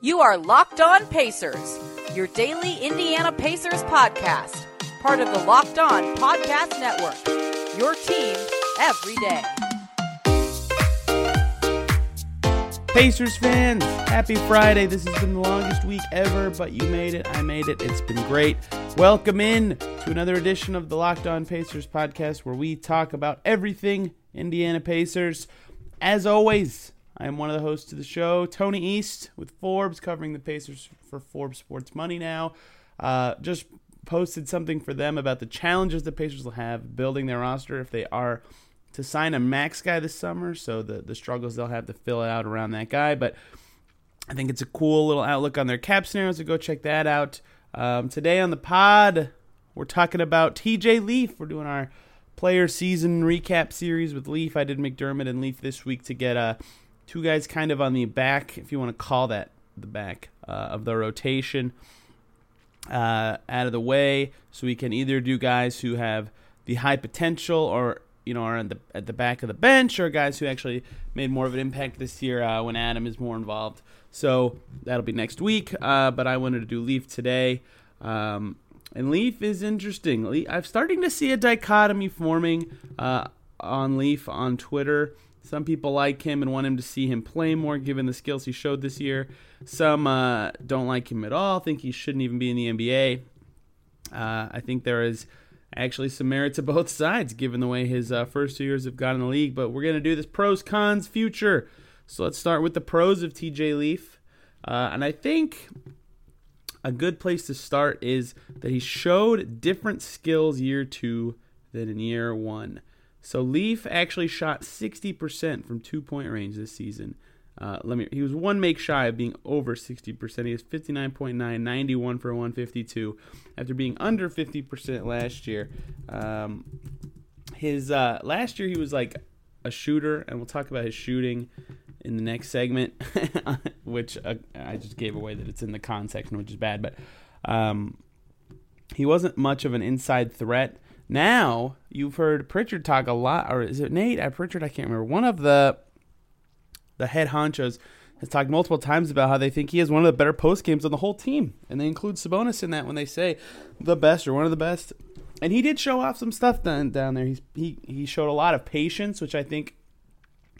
You are Locked On Pacers, your daily Indiana Pacers podcast, part of the Locked On Podcast Network. Your team every day. Pacers fans, happy Friday. This has been the longest week ever, but you made it. I made it. It's been great. Welcome in to another edition of the Locked On Pacers podcast where we talk about everything Indiana Pacers. As always, I am one of the hosts of the show, Tony East with Forbes, covering the Pacers for Forbes Sports Money now. Uh, just posted something for them about the challenges the Pacers will have building their roster if they are to sign a max guy this summer. So the the struggles they'll have to fill out around that guy. But I think it's a cool little outlook on their cap scenarios. So go check that out. Um, today on the pod, we're talking about TJ Leaf. We're doing our player season recap series with Leaf. I did McDermott and Leaf this week to get uh, two guys kind of on the back, if you want to call that the back uh, of the rotation, uh, out of the way, so we can either do guys who have the high potential or you know, are at the at the back of the bench, or guys who actually made more of an impact this year uh, when Adam is more involved. So that'll be next week. Uh, but I wanted to do Leaf today, um, and Leaf is interesting. Leaf, I'm starting to see a dichotomy forming uh, on Leaf on Twitter. Some people like him and want him to see him play more, given the skills he showed this year. Some uh, don't like him at all, think he shouldn't even be in the NBA. Uh, I think there is actually some merit to both sides, given the way his uh, first two years have gone in the league. But we're going to do this pros, cons, future. So let's start with the pros of TJ Leaf. Uh, and I think a good place to start is that he showed different skills year two than in year one. So Leaf actually shot 60% from two point range this season. Uh, let me. He was one make shy of being over 60%. He was 59.9, 91 for 152, after being under 50% last year. Um, his uh, last year he was like a shooter, and we'll talk about his shooting in the next segment, which uh, I just gave away that it's in the con section, which is bad. But um, he wasn't much of an inside threat. Now you've heard Pritchard talk a lot, or is it Nate? Uh, Pritchard, I can't remember. One of the the head honchos, has talked multiple times about how they think he has one of the better post games on the whole team, and they include Sabonis in that when they say the best or one of the best. And he did show off some stuff down down there. He's, he he showed a lot of patience, which I think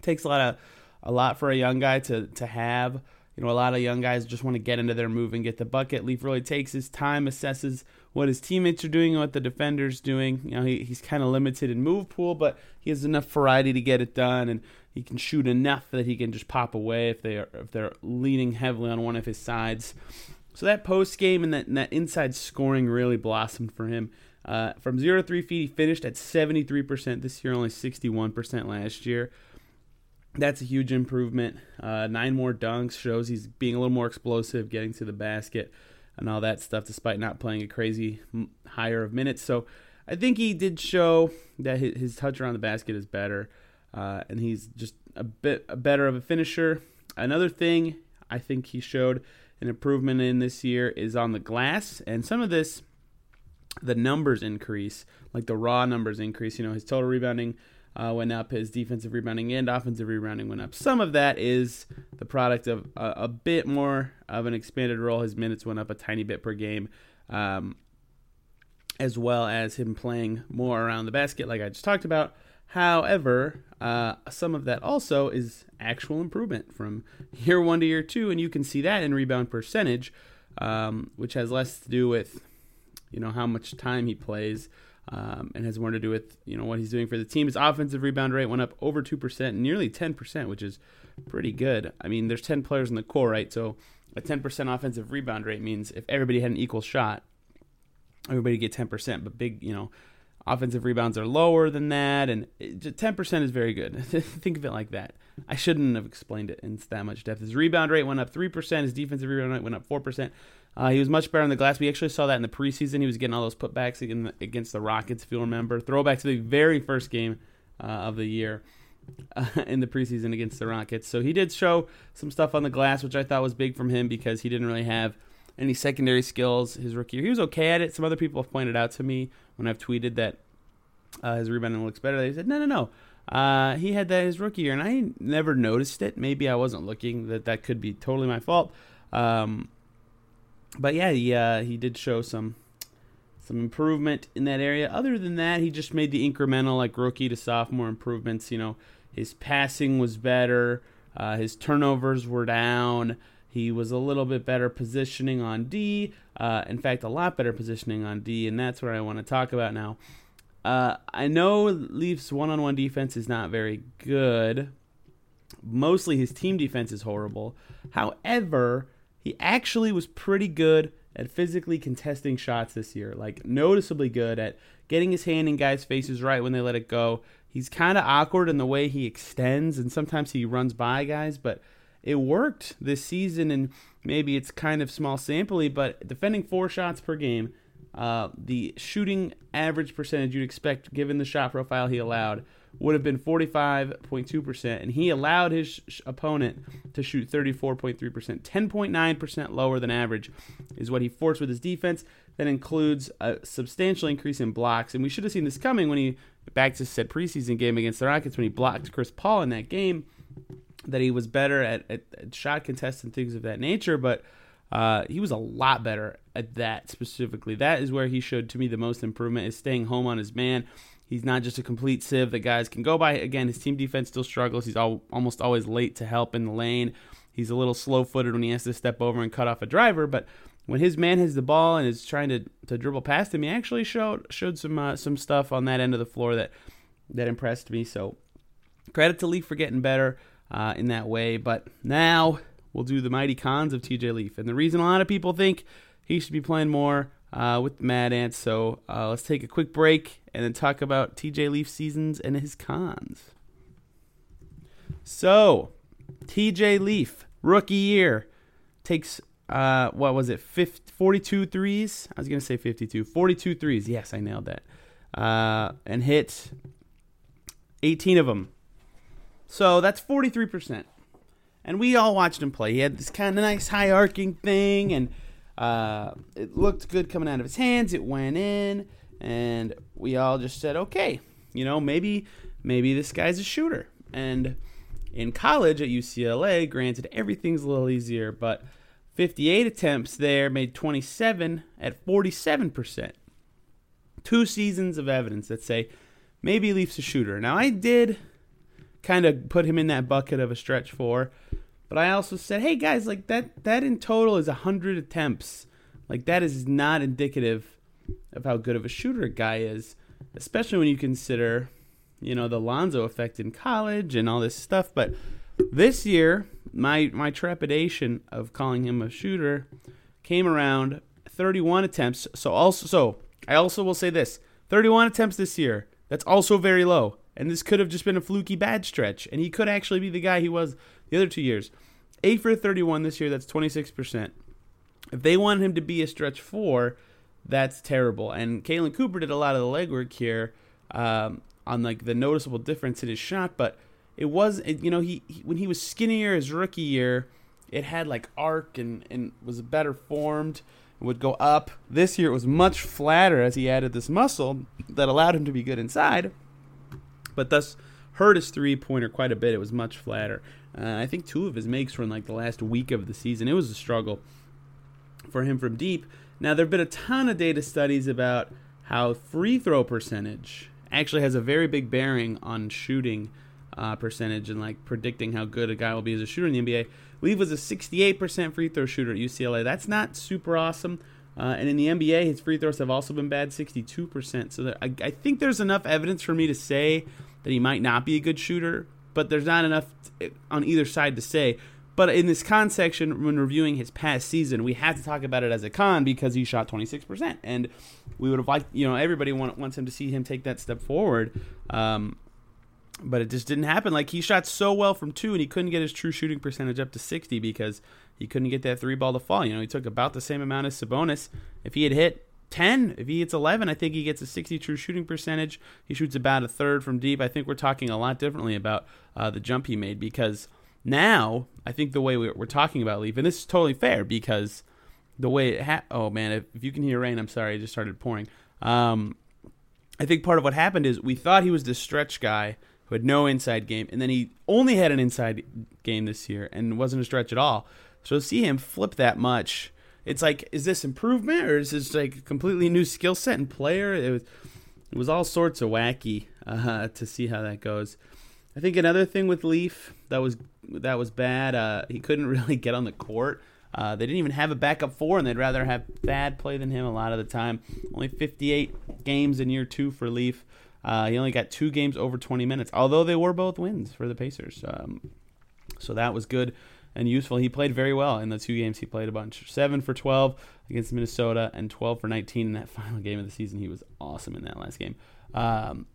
takes a lot of a lot for a young guy to to have. You know, a lot of young guys just want to get into their move and get the bucket. Leaf really takes his time, assesses what his teammates are doing, and what the defender's doing. You know, he, he's kind of limited in move pool, but he has enough variety to get it done, and he can shoot enough that he can just pop away if they are if they're leaning heavily on one of his sides. So that post game and that, and that inside scoring really blossomed for him. Uh, from zero to three feet, he finished at 73% this year, only 61% last year. That's a huge improvement. Uh, nine more dunks shows he's being a little more explosive, getting to the basket, and all that stuff, despite not playing a crazy higher of minutes. So I think he did show that his, touch around the basket is better, uh, and he's just a bit better of a finisher. Another thing I think he showed an improvement in this year is on the glass, and some of this, the numbers increase, like the raw numbers increase. You know, his total rebounding uh, went up. His defensive rebounding and offensive rebounding went up. Some of that is the product of a, a bit more of an expanded role. His minutes went up a tiny bit per game, um, as well as him playing more around the basket, like I just talked about. However, uh, some of that also is actual improvement from year one to year two, and you can see that in rebound percentage, um, which has less to do with you know how much time he plays um, and has more to do with you know what he's doing for the team. His offensive rebound rate went up over two percent, nearly ten percent, which is pretty good. I mean, there's ten players in the core, right? So a ten percent offensive rebound rate means if everybody had an equal shot, everybody get ten percent. But big, you know, offensive rebounds are lower than that, and ten percent is very good. Think of it like that. I shouldn't have explained it in that much depth. His rebound rate went up three percent. His defensive rebound rate went up four percent. Uh, he was much better on the glass. We actually saw that in the preseason. He was getting all those putbacks against the Rockets, if you remember. Throwback to the very first game uh, of the year uh, in the preseason against the Rockets. So he did show some stuff on the glass, which I thought was big from him because he didn't really have any secondary skills his rookie year. He was okay at it. Some other people have pointed out to me when I've tweeted that uh, his rebounding looks better. They said, no, no, no. Uh, he had that his rookie year, and I never noticed it. Maybe I wasn't looking. That that could be totally my fault. Um, but yeah, he uh, he did show some some improvement in that area. Other than that, he just made the incremental like rookie to sophomore improvements. You know, his passing was better, uh, his turnovers were down. He was a little bit better positioning on D. Uh, in fact, a lot better positioning on D, and that's what I want to talk about now. Uh, I know Leafs one-on-one defense is not very good. Mostly his team defense is horrible. However, he actually was pretty good at physically contesting shots this year, like noticeably good at getting his hand in guys' faces right when they let it go. He's kind of awkward in the way he extends, and sometimes he runs by guys, but it worked this season. And maybe it's kind of small sampley, but defending four shots per game, uh, the shooting average percentage you'd expect given the shot profile he allowed would have been 45.2%, and he allowed his sh- opponent to shoot 34.3%. 10.9% lower than average is what he forced with his defense. That includes a substantial increase in blocks, and we should have seen this coming when he, back to said preseason game against the Rockets, when he blocked Chris Paul in that game, that he was better at, at, at shot contests and things of that nature, but uh, he was a lot better at that specifically. That is where he showed to me the most improvement is staying home on his man. He's not just a complete sieve that guys can go by. Again, his team defense still struggles. He's all, almost always late to help in the lane. He's a little slow footed when he has to step over and cut off a driver. But when his man has the ball and is trying to, to dribble past him, he actually showed showed some uh, some stuff on that end of the floor that that impressed me. So credit to Leaf for getting better uh, in that way. But now we'll do the mighty cons of TJ Leaf. And the reason a lot of people think he should be playing more uh, with Mad Ants. So uh, let's take a quick break and then talk about TJ Leaf seasons and his cons. So, TJ Leaf, rookie year, takes, uh, what was it, 50, 42 threes? I was going to say 52. 42 threes. Yes, I nailed that. Uh, and hit 18 of them. So that's 43%. And we all watched him play. He had this kind of nice high arcing thing, and uh, it looked good coming out of his hands. It went in, and we all just said, okay, you know, maybe maybe this guy's a shooter. And in college at UCLA, granted everything's a little easier, but 58 attempts there made 27 at 47%. Two seasons of evidence that say maybe Leafs a shooter. Now I did kind of put him in that bucket of a stretch four but I also said, hey guys, like that that in total is hundred attempts. Like that is not indicative of how good of a shooter a guy is, especially when you consider, you know, the Lonzo effect in college and all this stuff. But this year, my my trepidation of calling him a shooter came around 31 attempts. So also so I also will say this: 31 attempts this year. That's also very low. And this could have just been a fluky bad stretch, and he could actually be the guy he was the other two years. 8 for 31 this year, that's 26%. If they want him to be a stretch four, that's terrible. And Caitlin Cooper did a lot of the legwork here um, on like the noticeable difference in his shot, but it was it, you know he, he, when he was skinnier his rookie year, it had like arc and and was better formed, would go up. This year it was much flatter as he added this muscle that allowed him to be good inside, but thus hurt his three pointer quite a bit. It was much flatter. Uh, I think two of his makes were in like the last week of the season. It was a struggle for him from deep. Now there have been a ton of data studies about how free throw percentage actually has a very big bearing on shooting uh, percentage and like predicting how good a guy will be as a shooter in the NBA. Leaf was a 68% free throw shooter at UCLA. That's not super awesome. Uh, and in the NBA, his free throws have also been bad, 62%. So I, I think there's enough evidence for me to say that he might not be a good shooter but there's not enough on either side to say. But in this con section, when reviewing his past season, we had to talk about it as a con because he shot 26%. And we would have liked, you know, everybody want, wants him to see him take that step forward. Um, but it just didn't happen. Like he shot so well from two, and he couldn't get his true shooting percentage up to 60 because he couldn't get that three ball to fall. You know, he took about the same amount as Sabonis. If he had hit 10. If he hits 11, I think he gets a 60 true shooting percentage. He shoots about a third from deep. I think we're talking a lot differently about uh, the jump he made because now I think the way we're talking about Leaf, and this is totally fair because the way it ha- oh man, if, if, you can hear rain, I'm sorry, it just started pouring. Um, I think part of what happened is we thought he was this stretch guy who had no inside game, and then he only had an inside game this year and wasn't a stretch at all. So to see him flip that much, it's like, is this improvement or is this like completely new skill set and player? It was, it was all sorts of wacky uh, to see how that goes. I think another thing with Leaf that was that was bad. Uh, he couldn't really get on the court. Uh, they didn't even have a backup four, and they'd rather have Thad play than him a lot of the time. Only 58 games in year two for Leaf. Uh, he only got two games over 20 minutes, although they were both wins for the Pacers. Um, so that was good and useful. He played very well in the two games he played a bunch. Seven for 12 against Minnesota and 12 for 19 in that final game of the season. He was awesome in that last game. Um,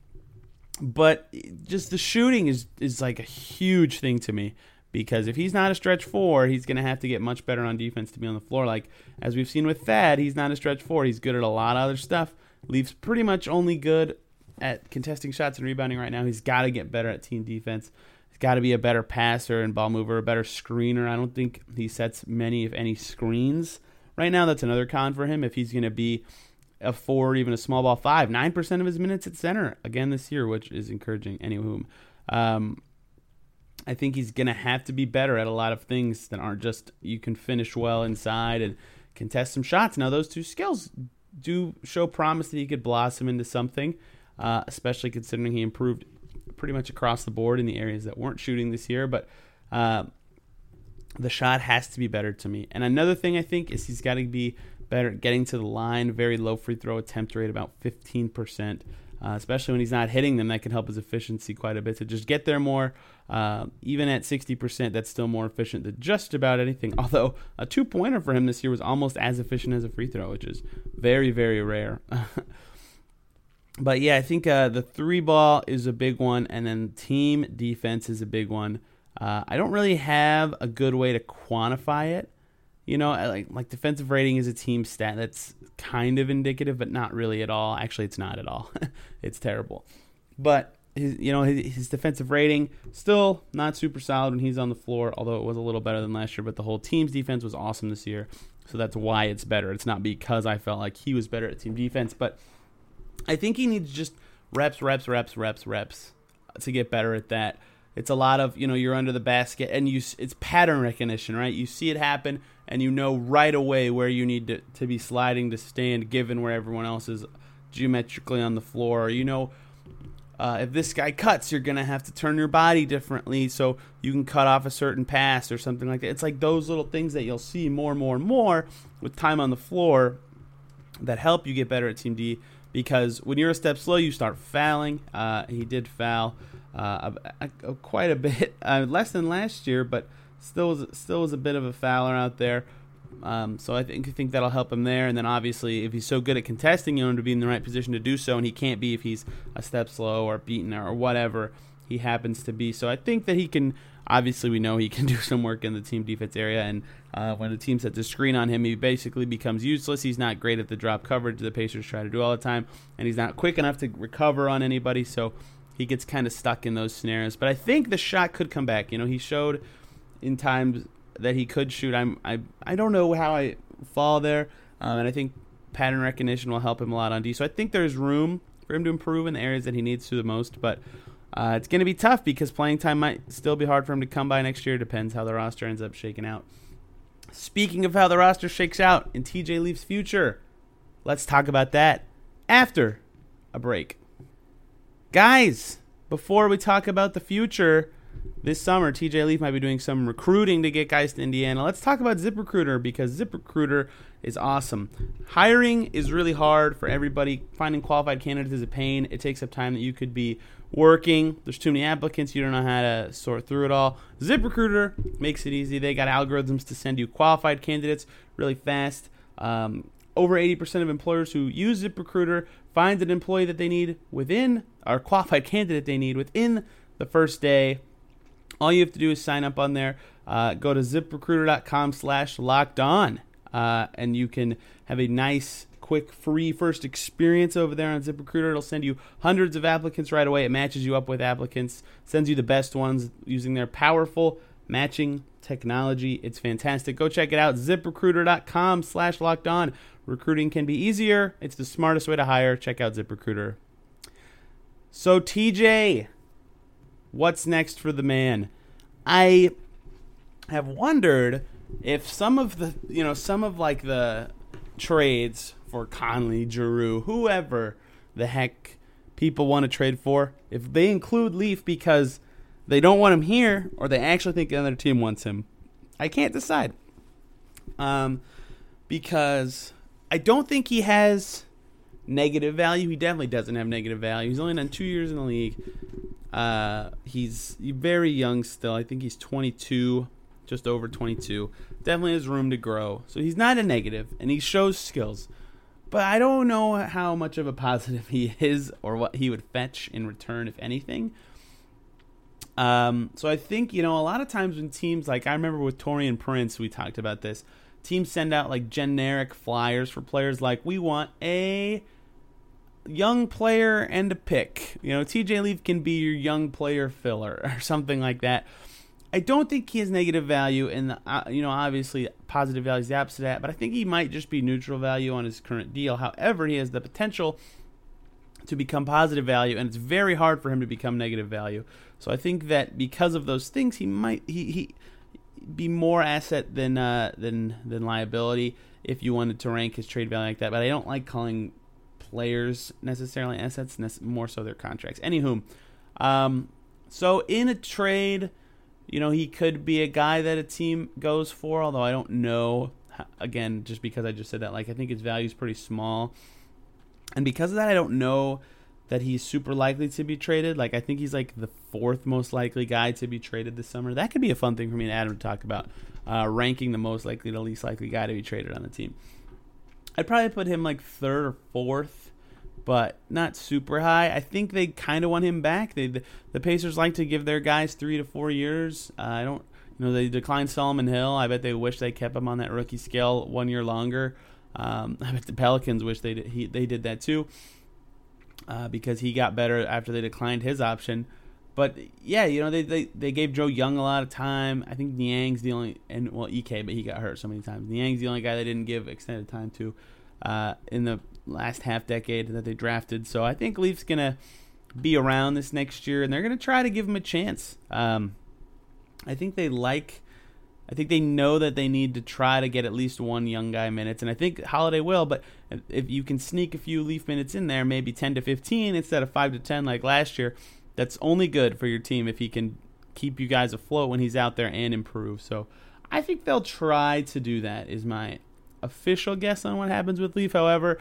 but just the shooting is is like a huge thing to me because if he's not a stretch four, he's going to have to get much better on defense to be on the floor. Like as we've seen with Thad, he's not a stretch four. He's good at a lot of other stuff. Leaves pretty much only good at contesting shots and rebounding right now. He's got to get better at team defense. He's got to be a better passer and ball mover, a better screener. I don't think he sets many, if any, screens right now. That's another con for him. If he's going to be a four, even a small ball five, nine percent of his minutes at center again this year, which is encouraging. Anywho, um, I think he's going to have to be better at a lot of things that aren't just you can finish well inside and contest some shots. Now, those two skills do show promise that he could blossom into something, uh, especially considering he improved pretty much across the board in the areas that weren't shooting this year. But uh, the shot has to be better to me. And another thing I think is he's got to be better at getting to the line, very low free throw attempt rate, about 15% uh, especially when he's not hitting them. That can help his efficiency quite a bit. So just get there more. Uh, even at 60%, that's still more efficient than just about anything. Although a two pointer for him this year was almost as efficient as a free throw, which is very, very rare. but yeah, I think uh, the three ball is a big one, and then team defense is a big one. Uh, I don't really have a good way to quantify it. You know, like like defensive rating is a team stat that's kind of indicative, but not really at all. Actually, it's not at all. it's terrible. But his, you know, his, his, defensive rating still not super solid when he's on the floor. Although it was a little better than last year, but the whole team's defense was awesome this year. So that's why it's better. It's not because I felt like he was better at team defense, but I think he needs just reps, reps, reps, reps, reps to get better at that. It's a lot of you know you're under the basket and you it's pattern recognition, right? You see it happen and you know right away where you need to, to be sliding to stand given where everyone else is geometrically on the floor. You know, uh, if this guy cuts, you're to have to turn your body differently so you can cut off a certain pass or something like that. It's like those little things that you'll see more and more and more with time on the floor that help you get better at Team D because when you're a step slow, you start fouling. Uh, he did foul uh, a, a, quite a bit, uh, less than last year, but still was still was a bit of a fouler out there. Um, so I think I think that'll help him there. And then obviously, if he's so good at contesting, you him to be in the right position to do so, and he can't be if he's a step slow or beaten or whatever he happens to be. So I think that he can. Obviously, we know he can do some work in the team defense area, and uh, when the team sets a screen on him, he basically becomes useless. He's not great at the drop coverage the Pacers try to do all the time, and he's not quick enough to recover on anybody. So he gets kind of stuck in those scenarios. But I think the shot could come back. You know, he showed in times that he could shoot. I'm I I don't know how I fall there, um, and I think pattern recognition will help him a lot on D. So I think there's room for him to improve in the areas that he needs to the most, but. Uh, it's going to be tough because playing time might still be hard for him to come by next year. Depends how the roster ends up shaking out. Speaking of how the roster shakes out in TJ Leaf's future, let's talk about that after a break. Guys, before we talk about the future, this summer, TJ Leaf might be doing some recruiting to get guys to Indiana. Let's talk about ZipRecruiter because ZipRecruiter is awesome. Hiring is really hard for everybody. Finding qualified candidates is a pain. It takes up time that you could be working. There's too many applicants. You don't know how to sort through it all. ZipRecruiter makes it easy. They got algorithms to send you qualified candidates really fast. Um, over 80% of employers who use ZipRecruiter find an employee that they need within, or qualified candidate they need within the first day all you have to do is sign up on there. Uh, go to ziprecruiter.com slash locked on, uh, and you can have a nice, quick, free first experience over there on ZipRecruiter. It'll send you hundreds of applicants right away. It matches you up with applicants, sends you the best ones using their powerful matching technology. It's fantastic. Go check it out. ZipRecruiter.com slash locked on. Recruiting can be easier. It's the smartest way to hire. Check out ZipRecruiter. So, TJ, What's next for the man? I have wondered if some of the you know some of like the trades for Conley, Jrue, whoever the heck people want to trade for, if they include Leaf because they don't want him here or they actually think another team wants him, I can't decide. Um, because I don't think he has negative value. He definitely doesn't have negative value. He's only done two years in the league. Uh, he's very young still. I think he's 22, just over 22. Definitely has room to grow. So he's not a negative, and he shows skills. But I don't know how much of a positive he is or what he would fetch in return, if anything. Um, so I think, you know, a lot of times when teams, like I remember with Taurean Prince, we talked about this. Teams send out like generic flyers for players like, we want a young player and a pick. You know, TJ Leaf can be your young player filler or something like that. I don't think he has negative value, and uh, you know, obviously, positive value is the opposite of that. But I think he might just be neutral value on his current deal. However, he has the potential to become positive value, and it's very hard for him to become negative value. So I think that because of those things, he might he, he be more asset than uh, than than liability if you wanted to rank his trade value like that. But I don't like calling players necessarily assets, more so their contracts. Anywho, um, so in a trade you know, he could be a guy that a team goes for, although I don't know. Again, just because I just said that, like, I think his value is pretty small. And because of that, I don't know that he's super likely to be traded. Like, I think he's like the fourth most likely guy to be traded this summer. That could be a fun thing for me and Adam to talk about, uh, ranking the most likely to least likely guy to be traded on the team. I'd probably put him like third or fourth but not super high. I think they kind of want him back. They the, Pacers like to give their guys three to four years. Uh, I don't, you know, they declined Solomon Hill. I bet they wish they kept him on that rookie scale one year longer. Um, I bet the Pelicans wish they did, he, they did that too, uh, because he got better after they declined his option. But yeah, you know they, they, they gave Joe Young a lot of time. I think Niang's the only and well Ike, but he got hurt so many times. Niang's the only guy they didn't give extended time to uh, in the last half decade that they drafted. So I think Leafs gonna be around this next year, and they're gonna try to give him a chance. Um, I think they like. I think they know that they need to try to get at least one young guy minutes, and I think Holiday will. But if you can sneak a few Leaf minutes in there, maybe ten to fifteen instead of five to ten like last year, that's only good for your team if he can keep you guys afloat when he's out there and improve. So I think they'll try to do that. Is my official guess on what happens with Leaf. However,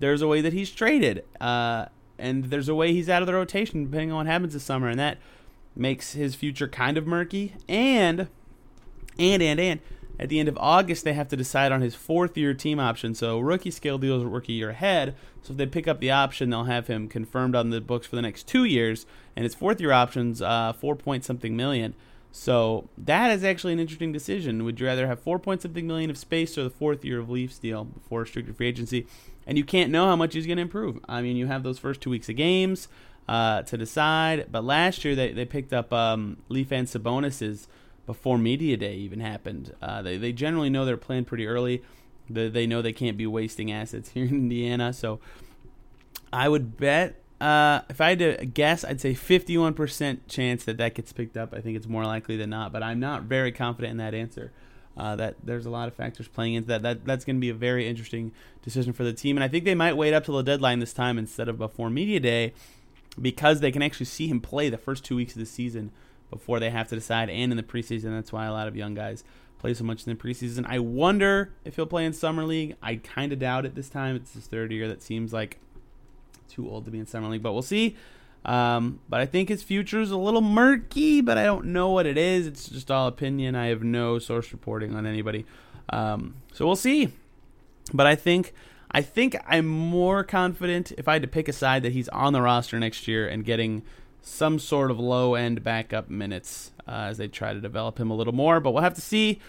there's a way that he's traded, uh, and there's a way he's out of the rotation depending on what happens this summer, and that makes his future kind of murky. And and and and at the end of August, they have to decide on his fourth year team option. So rookie scale deals rookie year ahead. So if they pick up the option, they'll have him confirmed on the books for the next two years, and his fourth year option's uh, four point something million. So that is actually an interesting decision. Would you rather have four point something million of space or the fourth year of Leafs deal before restricted free agency? And you can't know how much he's going to improve. I mean, you have those first two weeks of games uh, to decide. But last year they, they picked up um, Leaf and Sabonis's before media day even happened. Uh, they they generally know they're pretty early. They, they know they can't be wasting assets here in Indiana. So I would bet uh, if I had to guess, I'd say 51% chance that that gets picked up. I think it's more likely than not, but I'm not very confident in that answer. Uh, that there's a lot of factors playing into that. That that's going to be a very interesting decision for the team, and I think they might wait up till the deadline this time instead of before media day, because they can actually see him play the first two weeks of the season before they have to decide, and in the preseason. That's why a lot of young guys play so much in the preseason. I wonder if he'll play in summer league. I kind of doubt it this time. It's his third year. That seems like too old to be in summer league, but we'll see. Um, but I think his future is a little murky, but I don't know what it is. It's just all opinion. I have no source reporting on anybody. Um, so we'll see. But I think I think I'm more confident if I had to pick a side that he's on the roster next year and getting some sort of low end backup minutes uh, as they try to develop him a little more. But we'll have to see.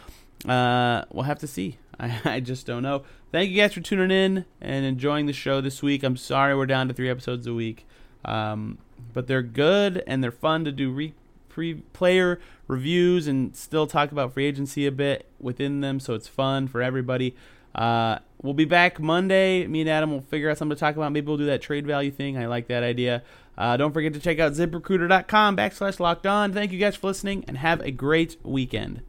Uh, we'll have to see. I, I just don't know. Thank you guys for tuning in and enjoying the show this week. I'm sorry we're down to three episodes a week, um, but they're good and they're fun to do re- pre player reviews and still talk about free agency a bit within them. So it's fun for everybody. Uh, we'll be back Monday. Me and Adam will figure out something to talk about. Maybe we'll do that trade value thing. I like that idea. Uh, don't forget to check out ziprecruiter.com backslash locked on. Thank you guys for listening and have a great weekend.